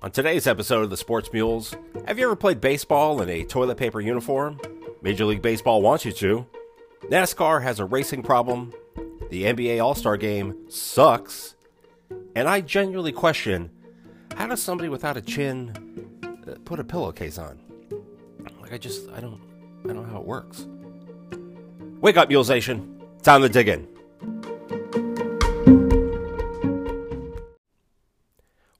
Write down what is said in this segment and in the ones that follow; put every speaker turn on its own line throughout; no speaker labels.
On today's episode of the Sports Mules, have you ever played baseball in a toilet paper uniform? Major League Baseball wants you to. NASCAR has a racing problem. The NBA All Star game sucks. And I genuinely question how does somebody without a chin uh, put a pillowcase on? Like, I just, I don't, I don't know how it works. Wake up, Mulesation. Time to dig in.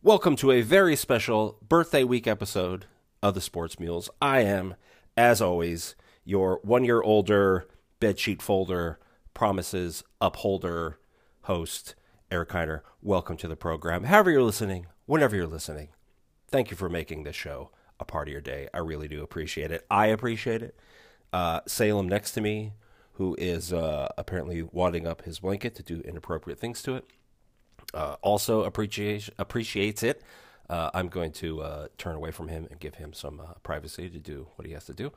Welcome to a very special birthday week episode of the Sports Mules. I am, as always, your one year older bedsheet folder, promises upholder host, Eric Heiner. Welcome to the program. However, you're listening, whenever you're listening, thank you for making this show a part of your day. I really do appreciate it. I appreciate it. Uh, Salem next to me, who is uh, apparently wadding up his blanket to do inappropriate things to it uh, also appreciates appreciates it. Uh, I'm going to uh, turn away from him and give him some uh, privacy to do what he has to do.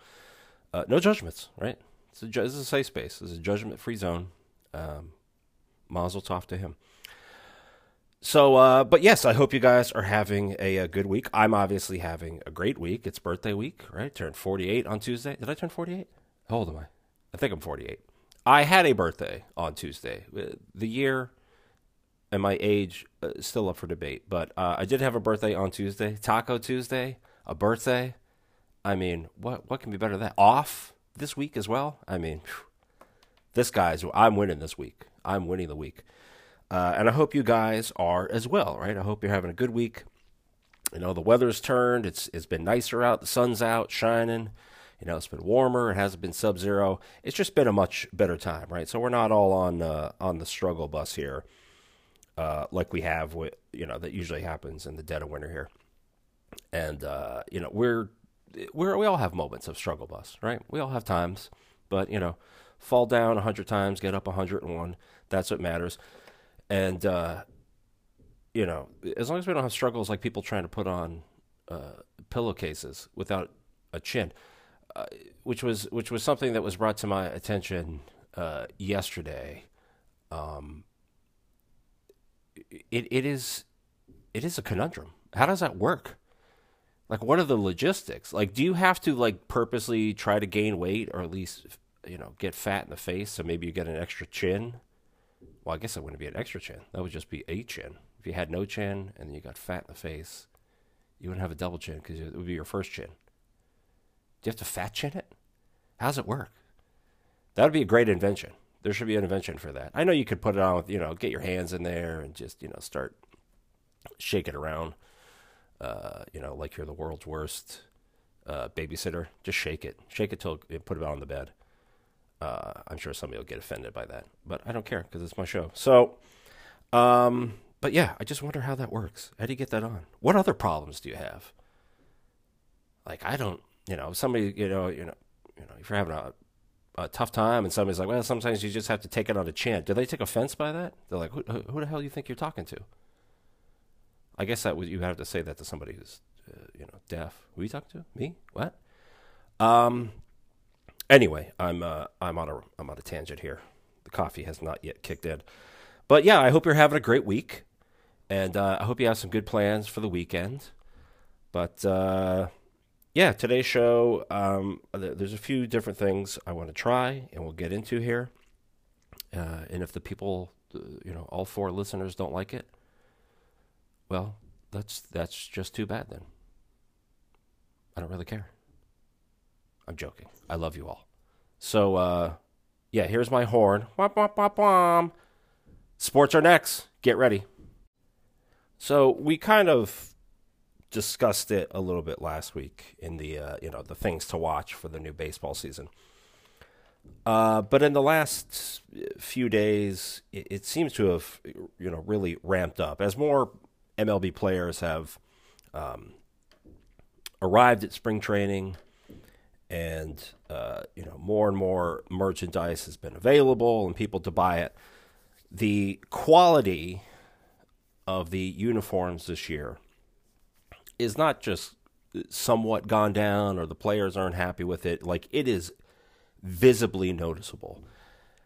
Uh, no judgments, right? It's a, this is a safe space. This is a judgment-free zone. Um, mazel tov to him. So, uh, but yes, I hope you guys are having a, a, good week. I'm obviously having a great week. It's birthday week, right? Turned 48 on Tuesday. Did I turn 48? How old am I? I think I'm 48. I had a birthday on Tuesday. The year and my age uh, still up for debate. But uh, I did have a birthday on Tuesday, Taco Tuesday, a birthday. I mean, what what can be better than that? Off this week as well. I mean, whew, this guy's I'm winning this week. I'm winning the week, uh, and I hope you guys are as well. Right? I hope you're having a good week. You know, the weather's turned. It's it's been nicer out. The sun's out, shining. You know, it's been warmer. It hasn't been sub-zero. It's just been a much better time, right? So we're not all on uh, on the struggle bus here uh, like we have with you know that usually happens in the dead of winter here. And uh, you know we're we're we all have moments of struggle bus, right? We all have times, but you know, fall down hundred times, get up hundred and one. That's what matters. And uh, you know, as long as we don't have struggles like people trying to put on uh, pillowcases without a chin, uh, which was which was something that was brought to my attention uh, yesterday. Um, it, it is it is a conundrum. How does that work? Like, what are the logistics? Like, do you have to like purposely try to gain weight or at least you know get fat in the face so maybe you get an extra chin? Well, I guess it wouldn't be an extra chin. That would just be a chin. If you had no chin and you got fat in the face, you wouldn't have a double chin because it would be your first chin. Do you have to fat chin it? How does it work? That would be a great invention. There should be an invention for that. I know you could put it on with, you know, get your hands in there and just, you know, start shaking around. Uh, you know, like you're the world's worst uh, babysitter. Just shake it. Shake it till put it on the bed. Uh, I'm sure somebody will get offended by that, but I don't care because it's my show. So, um, but yeah, I just wonder how that works. How do you get that on? What other problems do you have? Like I don't, you know, somebody, you know, you know, you know, if you're having a a tough time and somebody's like, well, sometimes you just have to take it on a chin. Do they take offense by that? They're like, who, who the hell do you think you're talking to? I guess that would you have to say that to somebody who's, uh, you know, deaf. Who are you talking to? Me? What? Um. Anyway, I'm uh, I'm on a I'm on a tangent here. The coffee has not yet kicked in, but yeah, I hope you're having a great week, and uh, I hope you have some good plans for the weekend. But uh, yeah, today's show, um, there's a few different things I want to try and we'll get into here. Uh, and if the people, uh, you know, all four listeners don't like it, well, that's that's just too bad then. I don't really care. I'm joking. I love you all. So, uh, yeah, here's my horn. Womp, womp, womp. Sports are next. Get ready. So we kind of discussed it a little bit last week in the uh, you know the things to watch for the new baseball season. Uh, but in the last few days, it, it, seems to have you know really ramped up as more MLB players have um, arrived at spring training, and uh, you know more and more merchandise has been available and people to buy it. The quality of the uniforms this year is not just somewhat gone down or the players aren't happy with it. Like it is visibly noticeable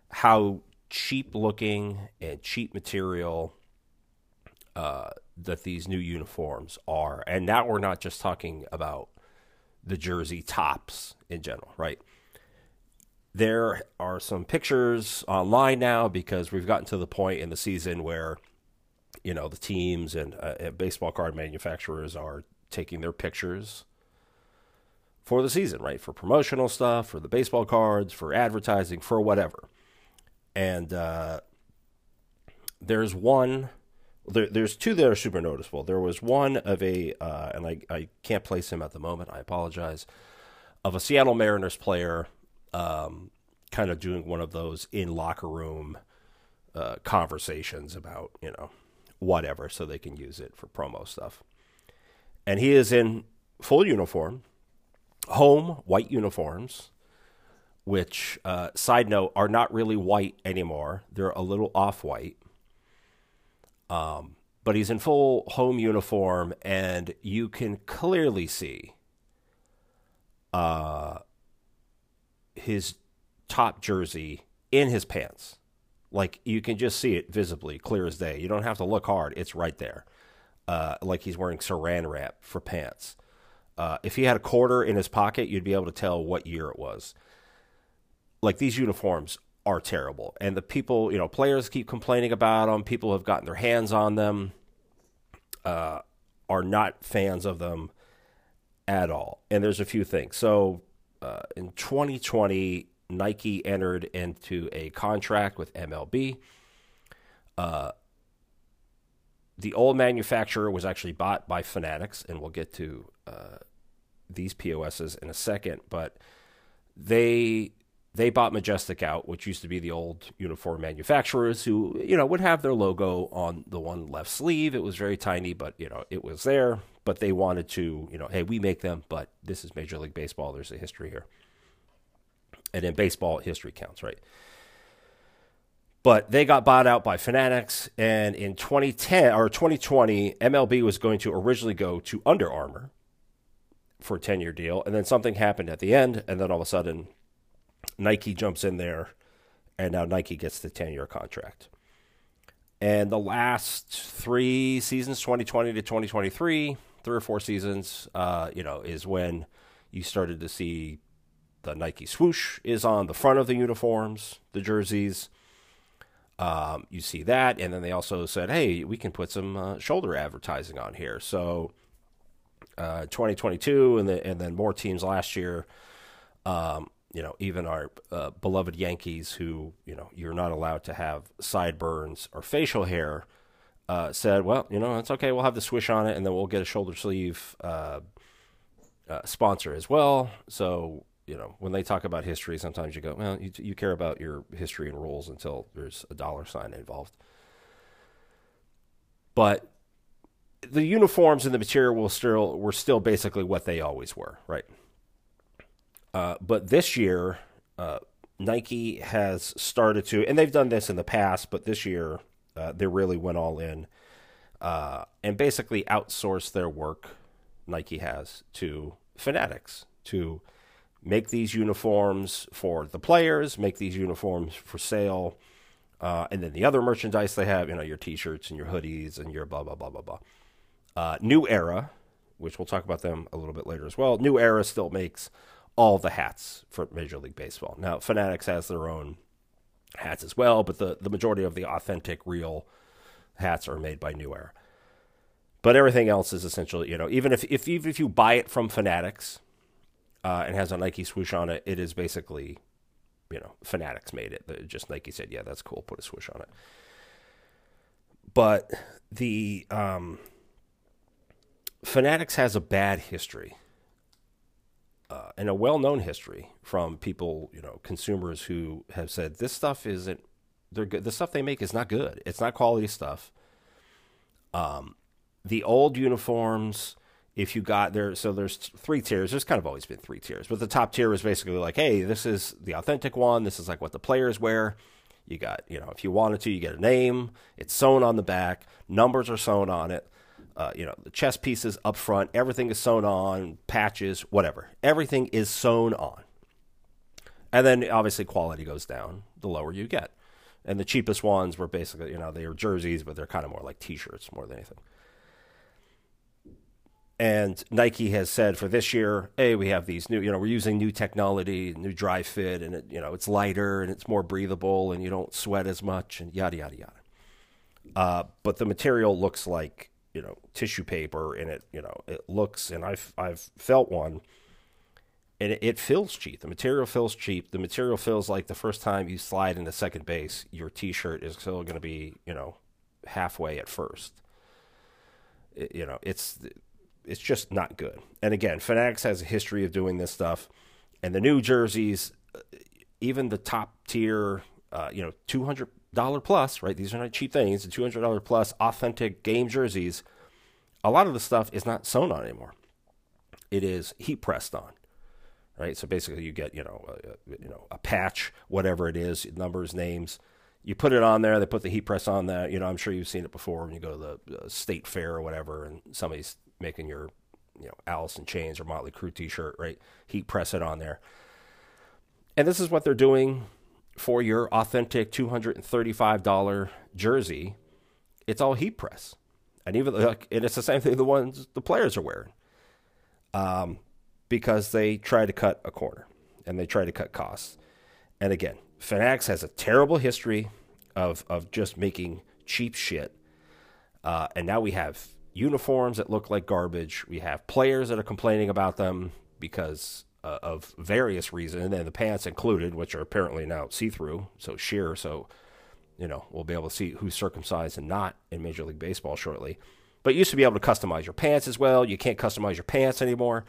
how cheap looking and cheap material uh, that these new uniforms are. And now we're not just talking about the jersey tops in general, right? There are some pictures online now because we've gotten to the point in the season where, you know, the teams and, uh, and baseball card manufacturers are taking their pictures for the season, right? For promotional stuff, for the baseball cards, for advertising, for whatever. And uh, there's one there, there's two that are super noticeable. There was one of a, uh, and I, I can't place him at the moment. I apologize. Of a Seattle Mariners player, um, kind of doing one of those in locker room uh, conversations about you know whatever, so they can use it for promo stuff. And he is in full uniform, home white uniforms, which uh, side note are not really white anymore. They're a little off white um, but he's in full home uniform, and you can clearly see uh, his top jersey in his pants. Like you can just see it visibly, clear as day. You don't have to look hard; it's right there. Uh, like he's wearing Saran wrap for pants. Uh, if he had a quarter in his pocket, you'd be able to tell what year it was. Like these uniforms are terrible. And the people, you know, players keep complaining about them. People have gotten their hands on them, uh, are not fans of them at all. And there's a few things. So uh, in 2020, Nike entered into a contract with MLB. Uh, the old manufacturer was actually bought by Fanatics, and we'll get to uh, these POSs in a second. But they they bought Majestic out, which used to be the old uniform manufacturers who, you know, would have their logo on the one left sleeve. It was very tiny, but, you know, it was there. But they wanted to, you know, hey, we make them, but this is Major League Baseball. There's a history here. And in baseball, history counts, right? But they got bought out by Fanatics. And in 2010 or 2020, MLB was going to originally go to Under Armour for a 10 year deal. And then something happened at the end. And then all of a sudden, Nike jumps in there, and now Nike gets the 10 year contract. And the last three seasons, 2020 to 2023, three or four seasons, uh, you know, is when you started to see the Nike swoosh is on the front of the uniforms, the jerseys. Um, you see that, and then they also said, "Hey, we can put some uh, shoulder advertising on here." So, uh, 2022, and, the, and then more teams last year um, you know, even our uh, beloved Yankees, who you know you're not allowed to have sideburns or facial hair, uh, said, "Well, you know, it's okay. We'll have the swish on it, and then we'll get a shoulder sleeve uh, uh sponsor as well." So, you know, when they talk about history, sometimes you go, "Well, you, you care about your history and rules until there's a dollar sign involved." But the uniforms and the material will still were still basically what they always were, right? Uh, but this year, uh, Nike has started to, and they've done this in the past, but this year uh, they really went all in uh, and basically outsourced their work. Nike has to Fanatics to make these uniforms for the players, make these uniforms for sale, uh, and then the other merchandise they have, you know, your T-shirts and your hoodies and your blah blah blah blah blah. New Era, which we'll talk about them a little bit later as well. New Era still makes all the hats for Major League Baseball. Now, Fanatics has their own hats as well, but the, the majority of the authentic, real hats are made by New Era. But everything else is essentially, you know, even if if even if you buy it from Fanatics uh, and has a Nike swoosh on it, it is basically, you know, Fanatics made it. Just Nike said, yeah, that's cool, put a swoosh on it. But the um, Fanatics has a bad history uh, and a well-known history from people, you know, consumers who have said this stuff isn't they're good. The stuff they make is not good. It's not quality stuff. Um, the old uniforms, if you got there, so there's three tiers. There's kind of always been three tiers, but the top tier is basically like, hey, this is the authentic one. This is like what the players wear. You got, you know, if you wanted to, you get a name. It's sewn on the back. Numbers are sewn on it. Uh, you know, the chest pieces up front, everything is sewn on, patches, whatever. Everything is sewn on. And then obviously quality goes down the lower you get. And the cheapest ones were basically, you know, they were jerseys, but they're kind of more like T-shirts more than anything. And Nike has said for this year, hey, we have these new, you know, we're using new technology, new dry fit, and it, you know, it's lighter and it's more breathable, and you don't sweat as much, and yada yada yada. Uh, but the material looks like you know tissue paper, and it you know it looks, and I've I've felt one, and it, it feels cheap. The material feels cheap. The material feels like the first time you slide into second base, your T-shirt is still going to be you know halfway at first. It, you know, it's it's just not good. And again, Fanatics has a history of doing this stuff, and the new jerseys, uh, even the top tier, uh, you know, two hundred dollar plus, right? These are not cheap things. The two hundred dollar plus authentic game jerseys. A lot of the stuff is not sewn on anymore. It is heat pressed on, right? So basically, you get you know a, you know a patch, whatever it is, numbers, names. You put it on there. They put the heat press on that. You know, I'm sure you've seen it before when you go to the uh, state fair or whatever, and somebody's making your, you know, Alice in Chains or Motley Crue T-shirt, right? Heat press it on there, and this is what they're doing for your authentic two hundred and thirty-five dollar jersey. It's all heat press, and even like, and it's the same thing the ones the players are wearing, um, because they try to cut a corner and they try to cut costs. And again, Fanatics has a terrible history of of just making cheap shit. Uh, and now we have uniforms that look like garbage. We have players that are complaining about them because uh, of various reasons, and the pants included, which are apparently now see through, so sheer. So, you know, we'll be able to see who's circumcised and not in Major League Baseball shortly. But you used to be able to customize your pants as well. You can't customize your pants anymore.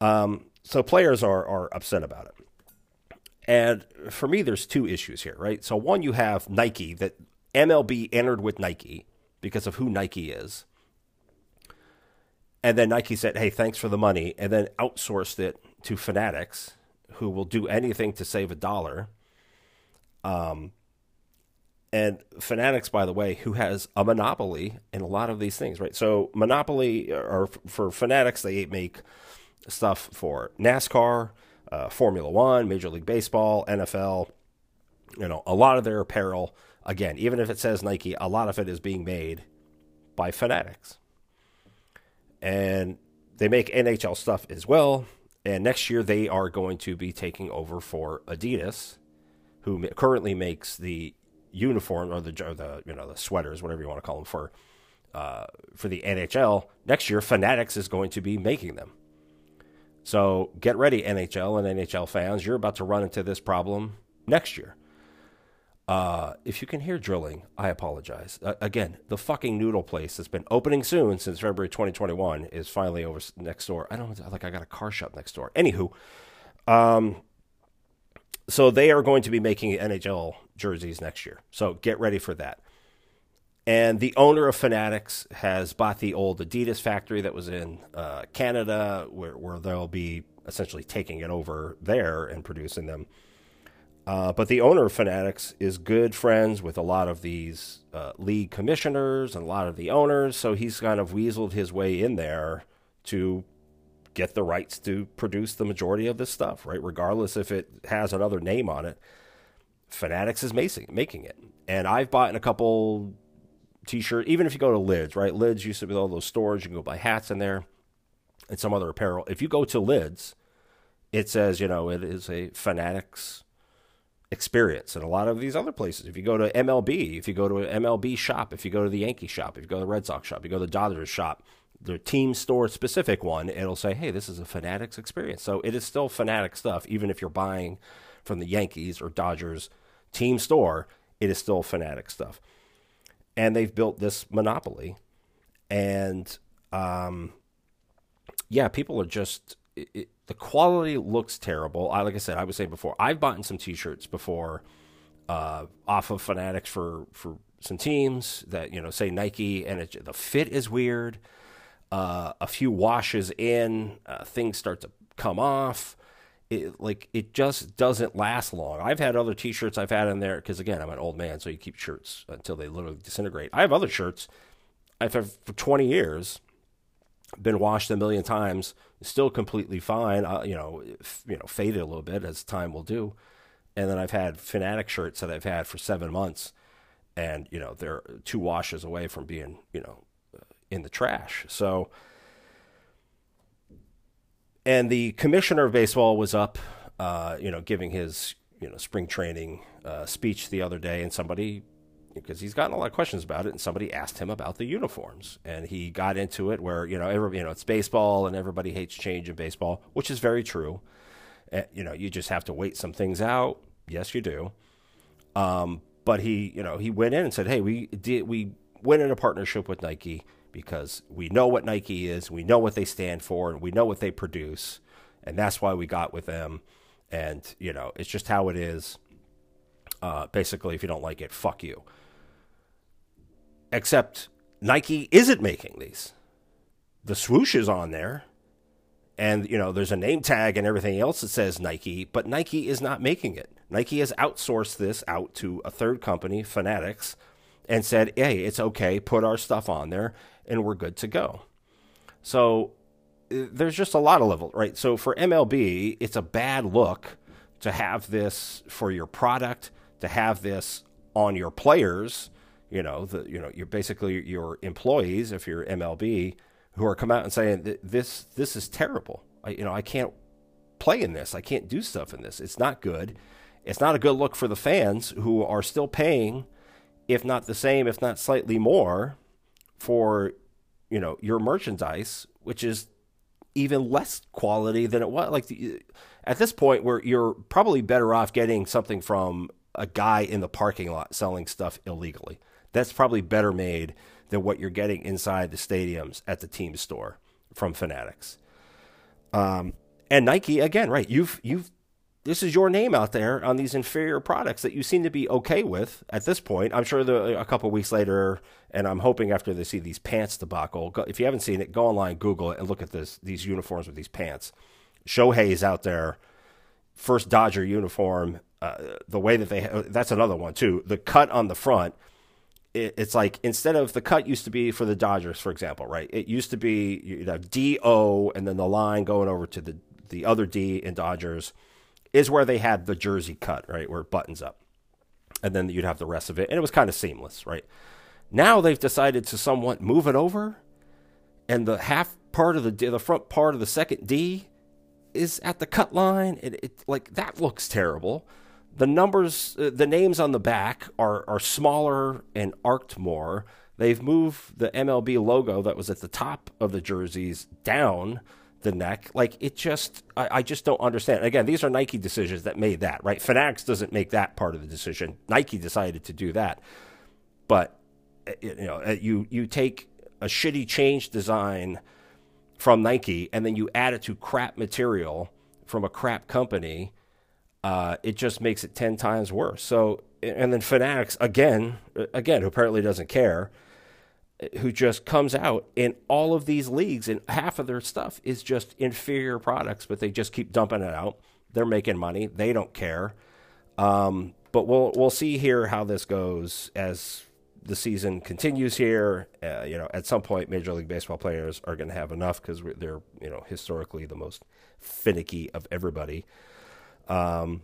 Um, so players are are upset about it. And for me, there's two issues here, right? So one, you have Nike that MLB entered with Nike because of who Nike is. And then Nike said, hey, thanks for the money, and then outsourced it to Fanatics, who will do anything to save a dollar. Um, and Fanatics, by the way, who has a monopoly in a lot of these things, right? So, Monopoly, or for Fanatics, they make stuff for NASCAR, uh, Formula One, Major League Baseball, NFL. You know, a lot of their apparel, again, even if it says Nike, a lot of it is being made by Fanatics and they make NHL stuff as well. And next year they are going to be taking over for Adidas, who currently makes the uniform or the or the you know the sweaters, whatever you want to call them for uh, for the NHL. Next year, Fanatics is going to be making them. So get ready, NHL and NHL fans. You're about to run into this problem next year. Uh, if you can hear drilling, I apologize. Uh, again, the fucking noodle place that's been opening soon since February 2021 is finally over next door. I don't like I got a car shop next door. Anywho, um, so they are going to be making NHL jerseys next year. So get ready for that. And the owner of Fanatics has bought the old Adidas factory that was in uh, Canada, where, where they'll be essentially taking it over there and producing them. Uh, but the owner of Fanatics is good friends with a lot of these uh, league commissioners and a lot of the owners, so he's kind of weaseled his way in there to get the rights to produce the majority of this stuff, right? Regardless if it has another name on it, Fanatics is making making it. And I've bought in a couple t-shirts, even if you go to Lids, right? Lids used to be all those stores, you can go buy hats in there and some other apparel. If you go to Lids, it says, you know, it is a Fanatics experience. And a lot of these other places, if you go to MLB, if you go to an MLB shop, if you go to the Yankee shop, if you go to the Red Sox shop, you go to the Dodgers shop, the team store specific one, it'll say, hey, this is a Fanatics experience. So it is still Fanatic stuff, even if you're buying from the Yankees or Dodgers team store, it is still Fanatic stuff. And they've built this monopoly. And um, yeah, people are just. It, the quality looks terrible. I, like I said, I was saying before, I've bought some T-shirts before uh, off of Fanatics for for some teams that you know say Nike, and it, the fit is weird. Uh, a few washes in, uh, things start to come off. It, like it just doesn't last long. I've had other T-shirts I've had in there because again I'm an old man, so you keep shirts until they literally disintegrate. I have other shirts I've had for 20 years been washed a million times, still completely fine. Uh, you know, f- you know, faded a little bit as time will do, and then I've had Fanatic shirts that I've had for seven months, and you know they're two washes away from being you know in the trash. So, and the commissioner of baseball was up, uh, you know, giving his you know spring training uh, speech the other day, and somebody because he's gotten a lot of questions about it, and somebody asked him about the uniforms, and he got into it where you know every you know it's baseball and everybody hates change in baseball, which is very true. Uh, you know, you just have to wait some things out. Yes, you do. Um, but he, you know, he went in and said, "Hey, we did we went in a partnership with Nike because we know what Nike is, we know what they stand for, and we know what they produce, and that's why we got with them." And you know, it's just how it is. Uh, basically, if you don't like it, fuck you. Except Nike isn't making these. The swoosh is on there, and you know there's a name tag and everything else that says Nike, but Nike is not making it. Nike has outsourced this out to a third company, Fanatics, and said, "Hey, it's okay, put our stuff on there, and we're good to go." So uh, there's just a lot of level, right? So for MLB, it's a bad look to have this for your product, to have this on your players. You know, the you know you're basically your employees if you're MLB who are come out and saying this this is terrible. I, you know, I can't play in this. I can't do stuff in this. It's not good. It's not a good look for the fans who are still paying, if not the same, if not slightly more, for you know your merchandise, which is even less quality than it was. Like the, at this point, where you're probably better off getting something from a guy in the parking lot selling stuff illegally. That's probably better made than what you're getting inside the stadiums at the team store from Fanatics. Um, and Nike again, right? You've you've this is your name out there on these inferior products that you seem to be okay with at this point. I'm sure the, a couple weeks later, and I'm hoping after they see these pants debacle. Go, if you haven't seen it, go online, Google it, and look at this these uniforms with these pants. Shohei's out there, first Dodger uniform. Uh, the way that they that's another one too. The cut on the front it's like instead of the cut used to be for the Dodgers, for example, right? It used to be you'd have D O and then the line going over to the the other D in Dodgers is where they had the jersey cut, right, where it buttons up, and then you'd have the rest of it, and it was kind of seamless, right? Now they've decided to somewhat move it over, and the half part of the the front part of the second D is at the cut line, and it like that looks terrible the numbers, uh, the names on the back are, are smaller and arced more. They've moved the MLB logo that was at the top of the jerseys down the neck. Like it just, I, I, just don't understand. Again, these are Nike decisions that made that, right? Fanatics doesn't make that part of the decision. Nike decided to do that. But, uh, you know, uh, you, you take a shitty change design from Nike and then you add it to crap material from a crap company uh, it just makes it 10 times worse. So, and then Fanatics, again, again, who apparently doesn't care, who just comes out in all of these leagues and half of their stuff is just inferior products, but they just keep dumping it out. They're making money. They don't care. Um, but we'll we'll see here how this goes as the season continues here. Uh, you know, at some point, Major League Baseball players are going to have enough because they're you know historically the most finicky of everybody. Um,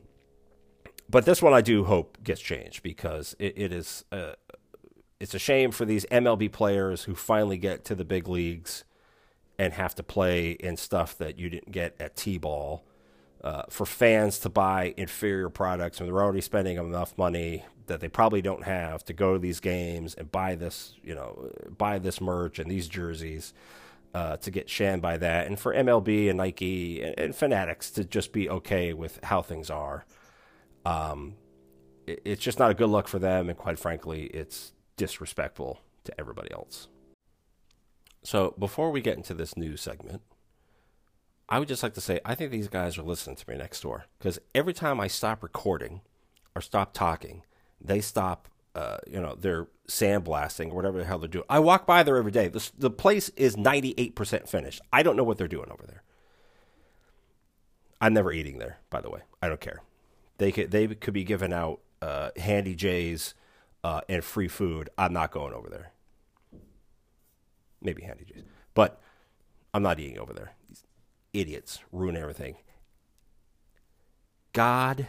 but this one I do hope gets changed because it, it is uh, it's a shame for these MLB players who finally get to the big leagues and have to play in stuff that you didn't get at T-ball. Uh, for fans to buy inferior products and they're already spending enough money that they probably don't have to go to these games and buy this, you know, buy this merch and these jerseys uh, to get shammed by that, and for MLB and Nike and, and Fanatics to just be okay with how things are. Um, it, it's just not a good look for them, and quite frankly, it's disrespectful to everybody else. So before we get into this new segment, I would just like to say I think these guys are listening to me next door because every time I stop recording or stop talking, they stop uh, you know, they're sandblasting or whatever the hell they're doing. I walk by there every day. The, the place is 98% finished. I don't know what they're doing over there. I'm never eating there, by the way. I don't care. They could, they could be giving out uh, Handy J's uh, and free food. I'm not going over there. Maybe Handy J's. But I'm not eating over there. These idiots ruin everything. God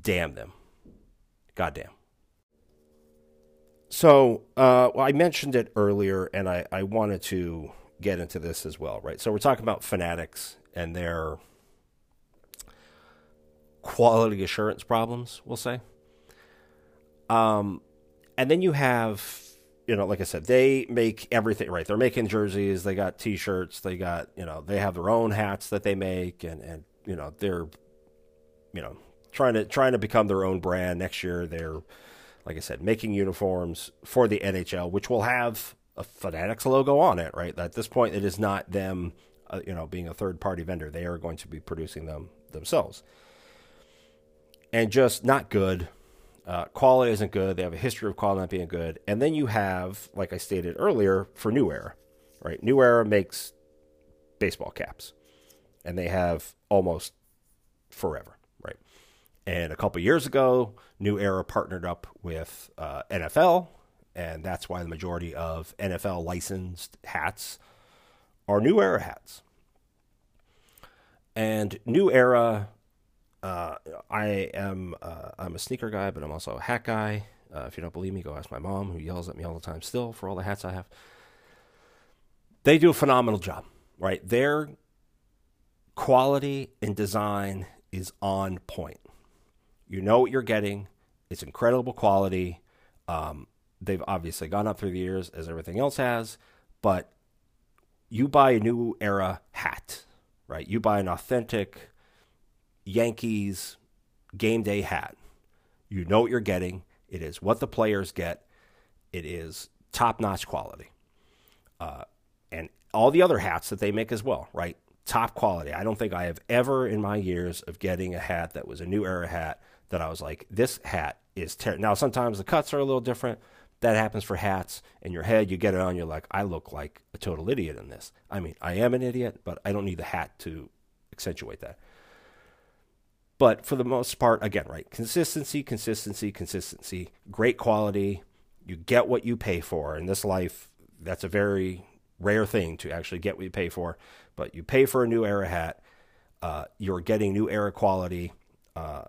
damn them. Goddamn. So, uh, well, I mentioned it earlier, and I, I wanted to get into this as well, right? So, we're talking about Fanatics and their quality assurance problems, we'll say. Um, and then you have, you know, like I said, they make everything right. They're making jerseys, they got T-shirts, they got, you know, they have their own hats that they make, and and you know, they're, you know, trying to trying to become their own brand. Next year, they're like I said, making uniforms for the NHL, which will have a Fanatics logo on it. Right at this point, it is not them, uh, you know, being a third party vendor. They are going to be producing them themselves, and just not good. Uh, quality isn't good. They have a history of quality not being good. And then you have, like I stated earlier, for New Era, right? New Era makes baseball caps, and they have almost forever. And a couple years ago, New Era partnered up with uh, NFL, and that's why the majority of NFL licensed hats are New Era hats. And New Era, uh, I am uh, I'm a sneaker guy, but I'm also a hat guy. Uh, if you don't believe me, go ask my mom, who yells at me all the time still for all the hats I have. They do a phenomenal job, right? Their quality and design is on point. You know what you're getting. It's incredible quality. Um, they've obviously gone up through the years as everything else has, but you buy a new era hat, right? You buy an authentic Yankees game day hat. You know what you're getting. It is what the players get. It is top notch quality. Uh, and all the other hats that they make as well, right? Top quality. I don't think I have ever in my years of getting a hat that was a new era hat that I was like, this hat is terrible. Now, sometimes the cuts are a little different. That happens for hats. In your head, you get it on, you're like, I look like a total idiot in this. I mean, I am an idiot, but I don't need the hat to accentuate that. But for the most part, again, right, consistency, consistency, consistency, great quality. You get what you pay for. In this life, that's a very rare thing to actually get what you pay for. But you pay for a new era hat, uh, you're getting new era quality. Uh,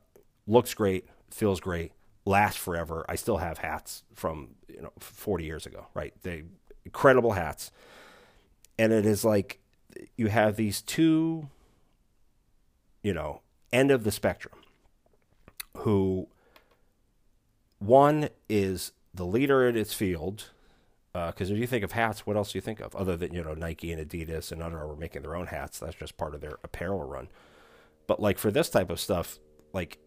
looks great, feels great, lasts forever. I still have hats from you know 40 years ago, right? They incredible hats, and it is like you have these two, you know, end of the spectrum. Who one is the leader in its field, because uh, if you think of hats, what else do you think of other than you know Nike and Adidas and Under Armour making their own hats? That's just part of their apparel run. But like for this type of stuff, like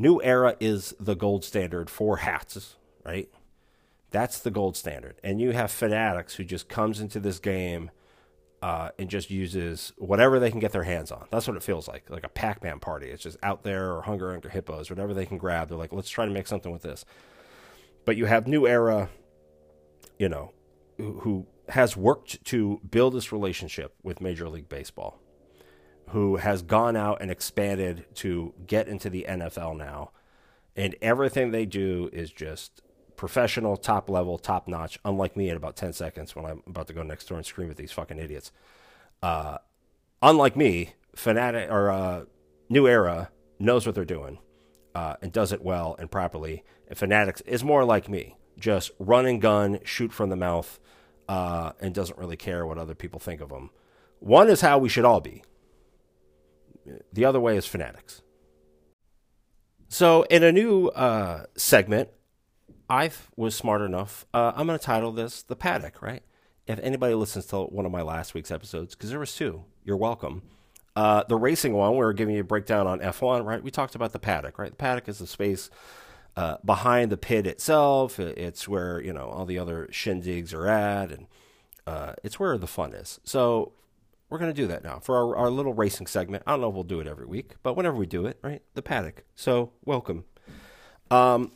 New Era is the gold standard for hats, right? That's the gold standard. And you have fanatics who just comes into this game uh, and just uses whatever they can get their hands on. That's what it feels like, like a Pac-Man party. It's just out there or Hunger Under Hippos, whatever they can grab. They're like, let's try to make something with this. But you have New Era, you know, who has worked to build this relationship with Major League Baseball who has gone out and expanded to get into the NFL now. And everything they do is just professional, top level, top notch, unlike me in about 10 seconds when I'm about to go next door and scream at these fucking idiots. Uh, unlike me, Fanatic or uh, New Era knows what they're doing uh, and does it well and properly. And Fanatics is more like me, just run and gun, shoot from the mouth, uh, and doesn't really care what other people think of them. One is how we should all be. The other way is Fanatics. So, in a new uh, segment, I was smart enough. Uh, I'm going to title this "The Paddock." Right? If anybody listens to one of my last week's episodes, because there was two, you're welcome. Uh, the racing one, we are giving you a breakdown on F1. Right? We talked about the paddock. Right? The paddock is the space uh, behind the pit itself. It's where you know all the other shindigs are at, and uh, it's where the fun is. So we're going to do that now for our, our little racing segment. I don't know if we'll do it every week, but whenever we do it, right? The paddock. So welcome. Um,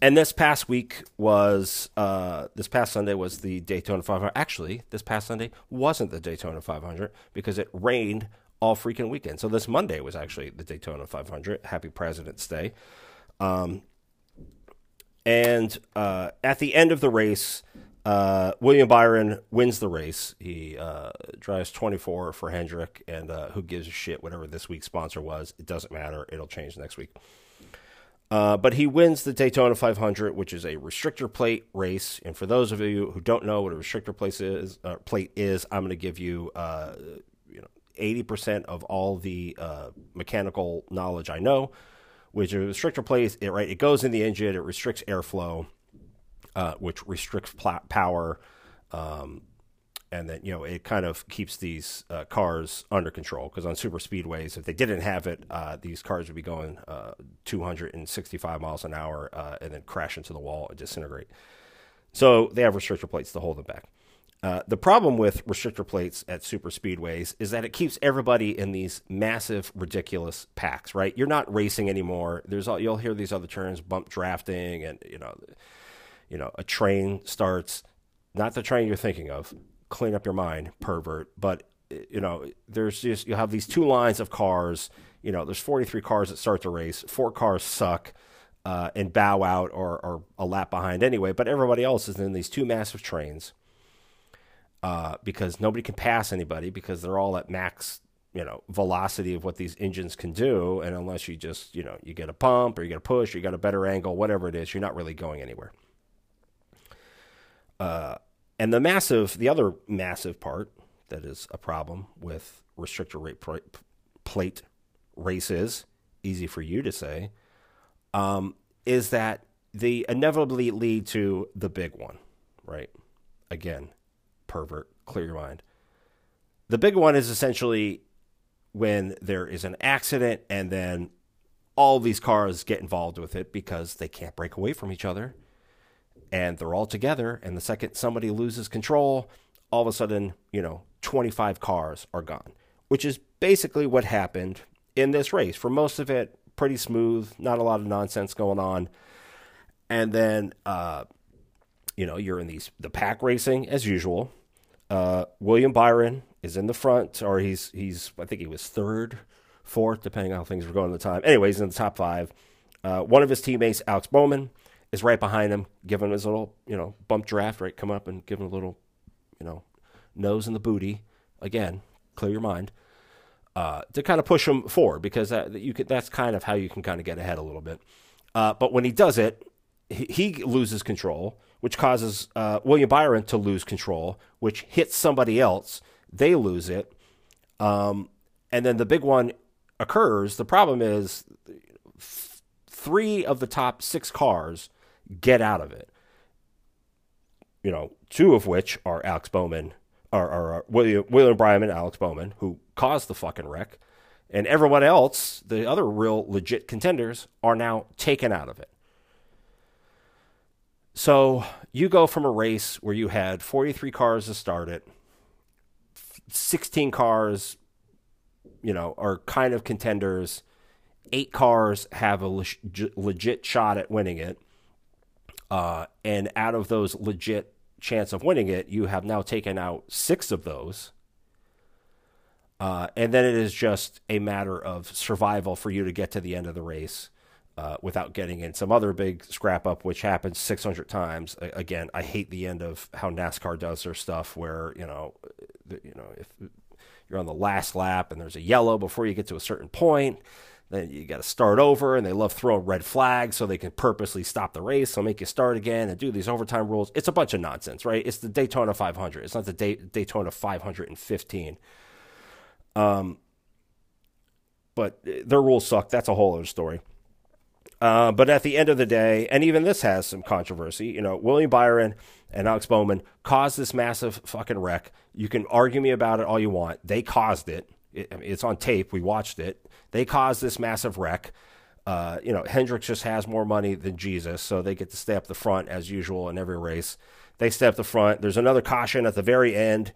and this past week was uh, this past Sunday was the Daytona 500. Actually, this past Sunday wasn't the Daytona 500 because it rained all freaking weekend. So this Monday was actually the Daytona 500. Happy President's Day. Um, and uh, at the end of the race, uh, William Byron wins the race. He uh, drives 24 for Hendrick, and uh, who gives a shit? Whatever this week's sponsor was, it doesn't matter. It'll change next week. Uh, but he wins the Daytona 500, which is a restrictor plate race. And for those of you who don't know what a restrictor plate is, uh, plate is, I'm going to give you, uh, you know, 80% of all the mechanical knowledge I know. Which a restrictor plate, it right, it goes in the engine, it restricts airflow, uh, which restricts pl- power. Um, and then you know it kind of keeps these uh, cars under control because on super speedways if they didn't have it uh, these cars would be going uh, 265 miles an hour uh, and then crash into the wall and disintegrate. So they have restrictor plates to hold them back. Uh, the problem with restrictor plates at super speedways is that it keeps everybody in these massive ridiculous packs right? You're not racing anymore. There's all, you'll hear these other terms bump drafting and you know you know a train starts not the train you're thinking of clean up your mind, pervert. But you know, there's just you have these two lines of cars. You know, there's 43 cars that start the race. Four cars suck uh, and bow out or, or a lap behind anyway. But everybody else is in these two massive trains uh, because nobody can pass anybody because they're all at max you know velocity of what these engines can do and unless you just you know you get a pump or you get a push or you got a better angle whatever it is you're not really going anywhere uh, and the massive, the other massive part that is a problem with restrictor rate plate races, easy for you to say, um, is that they inevitably lead to the big one, right? Again, pervert, clear your mind. The big one is essentially when there is an accident and then all these cars get involved with it because they can't break away from each other and they're all together. And the second somebody loses control, all of a sudden, you know, 25 cars are gone, which is basically what happened in this race. For most of it, pretty smooth, not a lot of nonsense going on. And then, uh, you know, you're in these the pack racing as usual. Uh, William Byron is in the front, or he's he's I think he was third, fourth, depending on how things were going at the time. Anyways, in the top five. Uh, one of his teammates, Alex Bowman, is right behind him, giving him his little, you know, bump draft, right? Come up and give him a little, you know, nose in the booty. Again, clear your mind. Uh, to kind of push him forward because that, you could, that's kind of how you can kind of get ahead a little bit. Uh, but when he does it, he, he loses control, which causes uh, William Byron to lose control, which hits somebody else. They lose it. Um, and then the big one occurs. The problem is three of the top six cars get out of it. You know, two of which are Alex Bowman, or, or William, William Byron and Alex Bowman, who caused the fucking wreck. And everyone else, the other real legit contenders, are now taken out of it. So you go from a race where you had 43 cars to start it, 16 cars, you know, are kind of contenders. Eight cars have a legit shot at winning it. Uh, and out of those legit chance of winning it, you have now taken out six of those. Uh, and then it is just a matter of survival for you to get to the end of the race uh, without getting in some other big scrap up, which happens 600 times. Again, I hate the end of how NASCAR does their stuff, where you know, you know, if you're on the last lap and there's a yellow before you get to a certain point, then you got to start over, and they love throwing red flags so they can purposely stop the race, so make you start again and do these overtime rules. It's a bunch of nonsense, right? It's the Daytona 500. It's not the Day- Daytona 515. Um, but their rules suck. That's a whole other story. Uh, but at the end of the day, and even this has some controversy. You know, William Byron and Alex Bowman caused this massive fucking wreck. You can argue me about it all you want. They caused it. it it's on tape. We watched it. They caused this massive wreck. Uh, you know, Hendricks just has more money than Jesus, so they get to stay up the front as usual in every race. They stay up the front. There's another caution at the very end.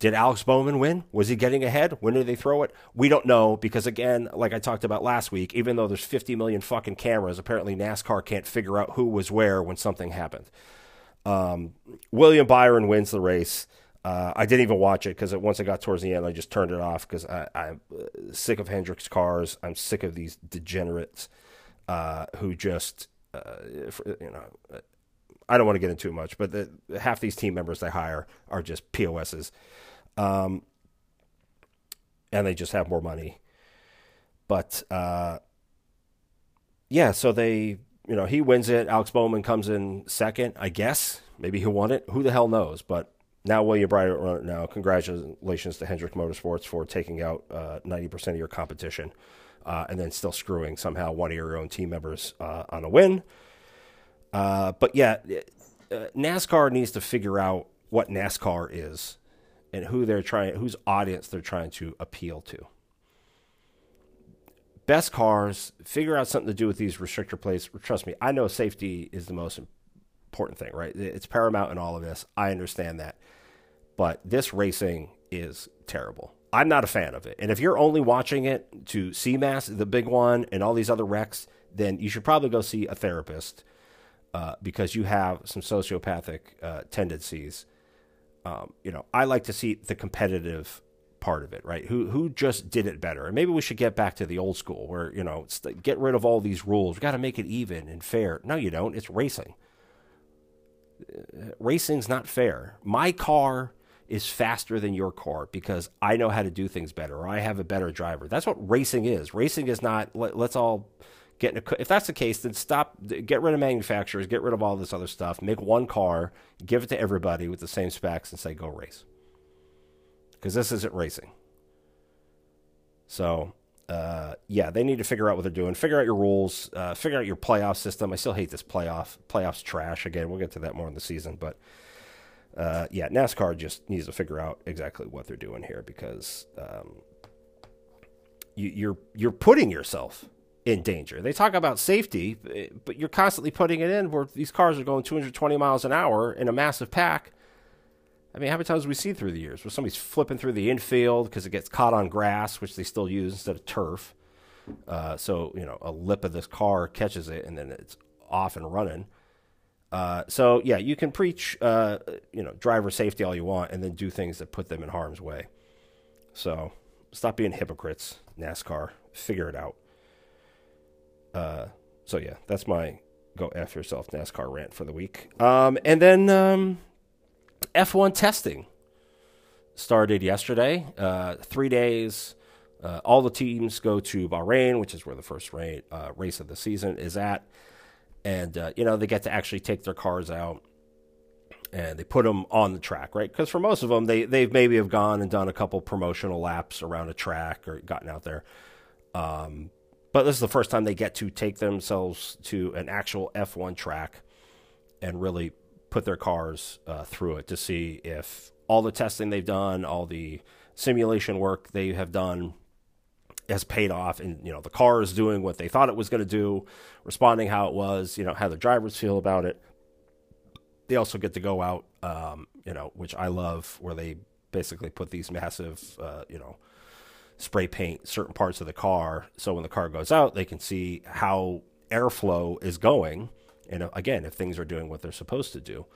Did Alex Bowman win? Was he getting ahead? When did they throw it? We don't know because, again, like I talked about last week, even though there's 50 million fucking cameras, apparently NASCAR can't figure out who was where when something happened. Um, William Byron wins the race. Uh, I didn't even watch it because once I got towards the end, I just turned it off because I'm sick of Hendricks cars. I'm sick of these degenerates uh, who just, uh, you know, uh, I don't want to get into too much, but the, half these team members they hire are just POSs. Um, and they just have more money. But uh, yeah, so they, you know, he wins it. Alex Bowman comes in second, I guess. Maybe he won it. Who the hell knows? But now William Byron run now. Congratulations to Hendrick Motorsports for taking out uh, 90% of your competition uh, and then still screwing somehow one of your own team members uh, on a win. Uh, but yeah, uh, NASCAR needs to figure out what NASCAR is and who they're trying, whose audience they're trying to appeal to. Best cars, figure out something to do with these restrictor plates. Trust me, I know safety is the most important thing, right? It's paramount in all of this. I understand that. But this racing is terrible. I'm not a fan of it. And if you're only watching it to CMAS, the big one, and all these other wrecks, then you should probably go see a therapist uh, because you have some sociopathic uh, tendencies. Um, you know, I like to see the competitive part of it, right? Who who just did it better? And maybe we should get back to the old school where you know, get rid of all these rules. We got to make it even and fair. No, you don't. It's racing racing's not fair. My car is faster than your car because I know how to do things better or I have a better driver. That's what racing is. Racing is not let, us all get in a, if that's the case then stop get rid of manufacturers, get rid of all this other stuff, make one car, give it to everybody with the same specs and say go race. Cuz this isn't racing. So, uh, yeah, they need to figure out what they're doing. Figure out your rules. Uh, figure out your playoff system. I still hate this playoff. Playoffs trash. Again, we'll get to that more in the season, but uh, yeah, NASCAR just needs to figure out exactly what they're doing here because um, you, you're you're putting yourself in danger. They talk about safety, but you're constantly putting it in where these cars are going 220 miles an hour in a massive pack I mean, how many times we seen through the years where somebody's flipping through the infield because it gets caught on grass, which they still use instead of turf? Uh, so, you know, a lip of this car catches it and then it's off and running. Uh, so, yeah, you can preach, uh, you know, driver safety all you want and then do things that put them in harm's way. So, stop being hypocrites, NASCAR. Figure it out. Uh, so, yeah, that's my go after yourself NASCAR rant for the week. Um, and then. Um, F1 testing started yesterday. Uh, three days. Uh, all the teams go to Bahrain, which is where the first race, uh, race of the season is at. And, uh, you know, they get to actually take their cars out and they put them on the track, right? Because for most of them, they, they've maybe have gone and done a couple promotional laps around a track or gotten out there. Um, but this is the first time they get to take themselves to an actual F1 track and really put their cars uh, through it to see if all the testing they've done, all the simulation work they have done has paid off and you know the car is doing what they thought it was going to do responding how it was you know how the drivers feel about it. They also get to go out um, you know which i love where they basically put these massive uh, you know spray paint certain parts of the car so when the car goes out they can see how airflow is going and uh, again, if things are doing what they're supposed to do.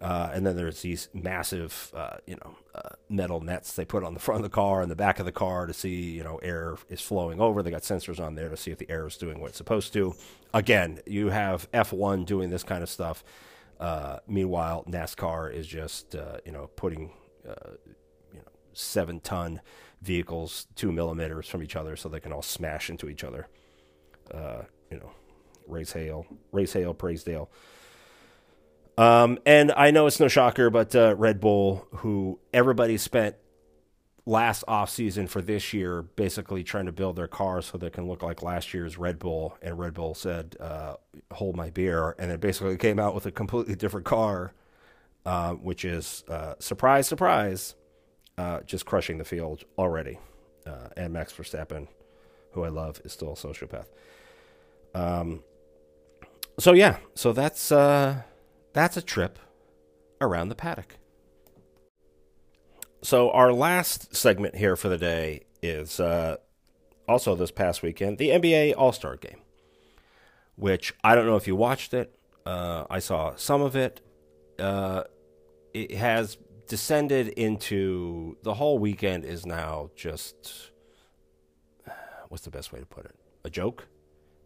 Uh, and then there's these massive, uh, you know, uh, metal nets they put on the front of the car and the back of the car to see, you know, air is flowing over. They got sensors on there to see if the air is doing what it's supposed to. Again, you have F1 doing this kind of stuff. Uh, meanwhile, NASCAR is just, uh, you know, putting, you know, seven ton vehicles two millimeters from each other so they can all smash into each other. you know, race hail, race hail, praise Dale. Um, and I know it's no shocker, but uh, Red Bull, who everybody spent last off season for this year, basically trying to build their car so they can look like last year's Red Bull, and Red Bull said, uh, "Hold my beer," and it basically came out with a completely different car, uh, which is uh, surprise, surprise, uh, just crushing the field already. Uh, and Max Verstappen, who I love, is still a sociopath. Um, so yeah, so that's uh, that's a trip around the paddock. So our last segment here for the day is uh, also this past weekend, the NBA All Star Game, which I don't know if you watched it. Uh, I saw some of it. Uh, it has descended into the whole weekend is now just what's the best way to put it? A joke.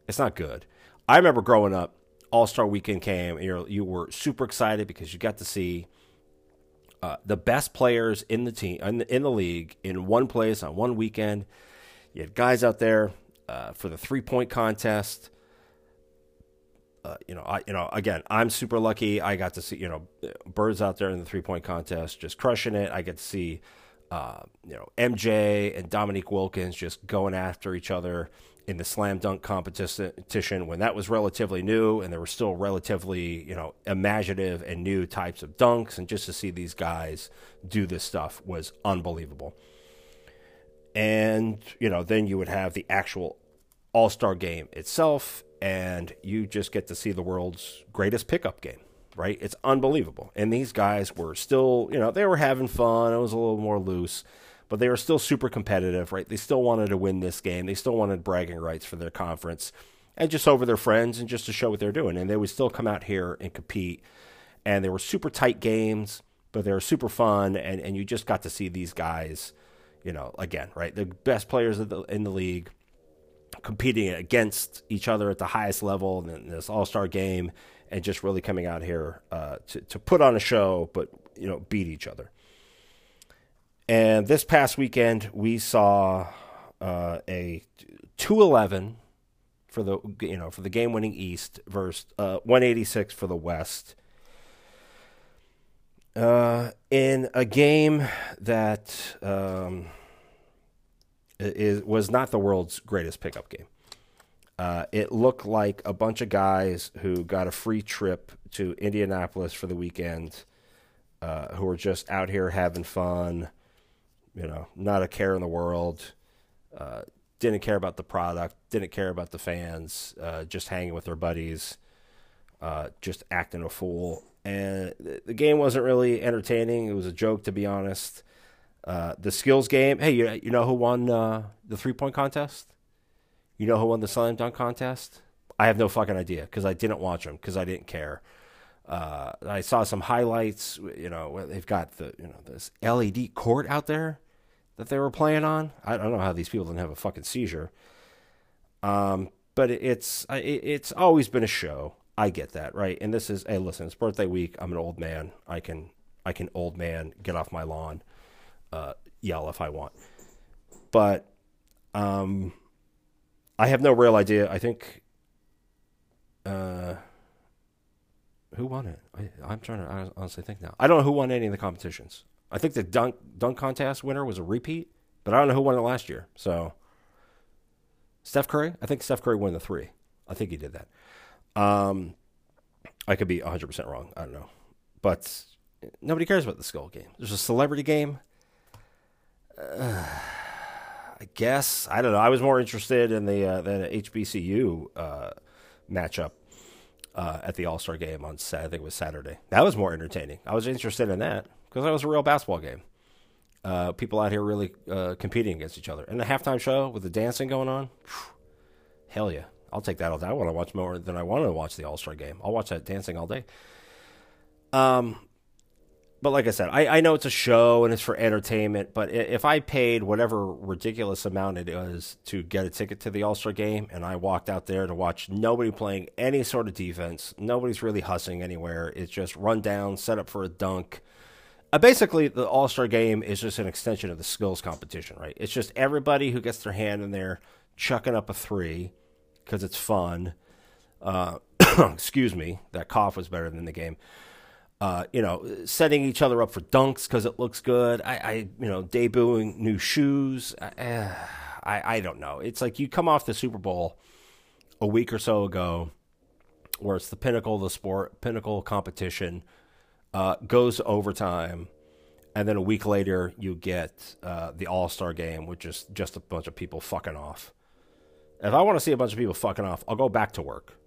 It's not good. I remember growing up all Star Weekend came, you you were super excited because you got to see uh, the best players in the team in the, in the, league in one place on one weekend. You had guys out there uh, for the three point contest. uh, you know, I, you know, again, I'm super lucky. I got to see, you know, Bird's out there in the three point contest just crushing it. I get to see, uh, you know, MJ and Dominique Wilkins just going after each other in the slam dunk competition when that was relatively new and there were still relatively, you know, imaginative and new types of dunks. And just to see these guys do this stuff was unbelievable. And, you know, then you would have the actual All Star game itself and you just get to see the world's greatest pickup game, right? It's unbelievable. And these guys were still, you know, they were having fun. It was a little more loose, but they were still super competitive, right? They still wanted to win this game. They still wanted bragging rights for their conference and just over their friends and just to show what they're doing. And they would still come out here and compete. And they were super tight games, but they were super fun. And, and you just got to see these guys, you know, again, right? The best players in the, in the league competing against each other at the highest level in this All Star game, and just really coming out here uh, to to put on a show, but you know beat each other. And this past weekend, we saw uh, a two eleven for the you know for the game winning East versus uh, one eighty six for the West. Uh, in a game that um, is was not the world's greatest pickup game. Uh, it looked like a bunch of guys who got a free trip to Indianapolis for the weekend, uh, who were just out here having fun, you know, not a care in the world, uh, didn't care about the product, didn't care about the fans, uh, just hanging with their buddies, uh, just acting a fool. And the game wasn't really entertaining. It was a joke, to be honest. Uh, the skills game. Hey, you, you know who won uh, the three point contest? You know who won the slam dunk contest? I have no fucking idea because I didn't watch them because I didn't care. Uh, I saw some highlights. You know, they've got the you know this LED court out there that they were playing on. I don't know how these people didn't have a fucking seizure. Um, but it's it's always been a show. I get that, right? And this is hey, listen, it's birthday week. I'm an old man. I can I can old man get off my lawn uh, yell if I want. But um, I have no real idea. I think uh, who won it? I, am trying to honestly think now. I don't know who won any of the competitions. I think the dunk dunk contest winner was a repeat, but I don't know who won it last year. So Steph Curry. I think Steph Curry won the three. I think he did that. Um, I could be 100 percent wrong. I don't know, but nobody cares about the skull game. There's a celebrity game uh, I guess I don't know. I was more interested in the uh, HBCU uh, matchup uh, at the All Star game on. I think it was Saturday. That was more entertaining. I was interested in that because that was a real basketball game. Uh, people out here really uh, competing against each other, and the halftime show with the dancing going on. Whew, hell yeah, I'll take that all day. I want to watch more than I want to watch the All Star game. I'll watch that dancing all day. Um, but like I said, I, I know it's a show and it's for entertainment. But if I paid whatever ridiculous amount it is to get a ticket to the All Star game, and I walked out there to watch nobody playing any sort of defense, nobody's really hustling anywhere. It's just run down, set up for a dunk. Uh, basically, the All Star game is just an extension of the skills competition, right? It's just everybody who gets their hand in there chucking up a three because it's fun. Uh, excuse me, that cough was better than the game uh, you know, setting each other up for dunks because it looks good. I, I, you know, debuting new shoes. I, I, I don't know. It's like you come off the Super Bowl a week or so ago, where it's the pinnacle of the sport, pinnacle competition, uh, goes overtime, and then a week later you get uh, the All Star game, which is just a bunch of people fucking off. If I want to see a bunch of people fucking off, I'll go back to work.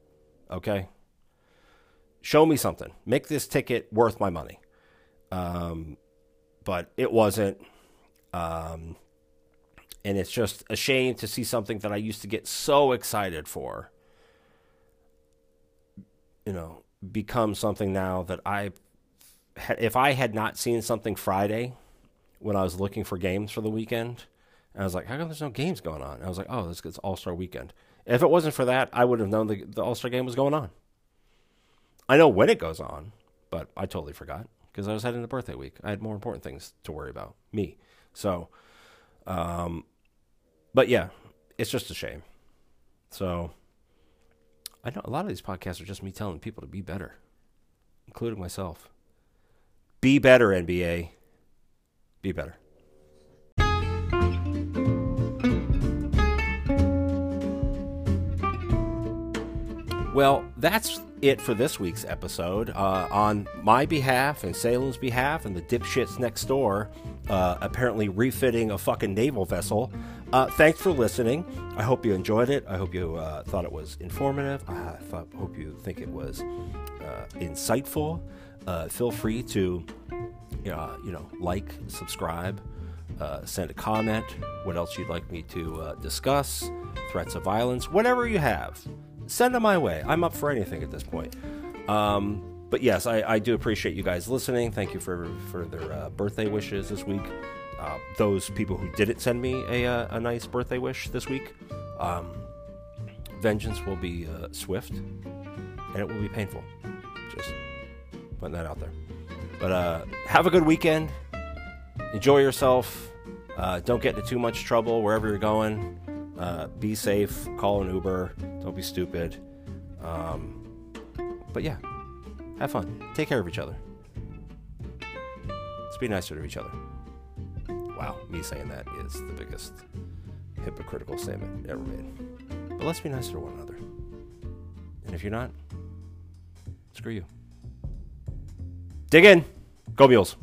Okay, show me something. Make this ticket worth my money. Um, but it wasn't. Um, and it's just a shame to see something that I used to get so excited for, you know, become something now that I, if I had not seen something Friday when I was looking for games for the weekend, I was like, how come there's no games going on? And I was like, oh, this is All Star weekend. If it wasn't for that, I would have known the, the All Star game was going on. I know when it goes on, but I totally forgot because I was heading to birthday week. I had more important things to worry about. Me. So, um, but yeah, it's just a shame. So, I know a lot of these podcasts are just me telling people to be better, including myself. Be better, NBA. Be better. Well, that's it for this week's episode. Uh, on my behalf and Salem's behalf and the dipshits next door, uh, apparently refitting a fucking naval vessel. Uh, thanks for listening. I hope you enjoyed it. I hope you uh, thought it was informative. I thought, hope you think it was uh, insightful. Uh, feel free to, you know, like, subscribe, send a comment. What else you'd like me to discuss? Threats of violence, whatever you have send them my way. I'm up for anything at this point. Um, but yes, I, I, do appreciate you guys listening. Thank you for for their uh, birthday wishes this week. Uh, those people who didn't send me a, uh, a nice birthday wish this week, um, vengeance will be uh, swift and it will be painful. Just putting that out there. But uh, have a good weekend. Enjoy yourself. Uh, don't get into too much trouble wherever you're going. Uh, be safe. Call an Uber. Don't be stupid. Um, but yeah, have fun. Take care of each other. Let's be nicer to each other. Wow, me saying that is the biggest hypocritical statement ever made. But let's be nicer to one another. And if you're not, screw you. Dig in. Go Mules.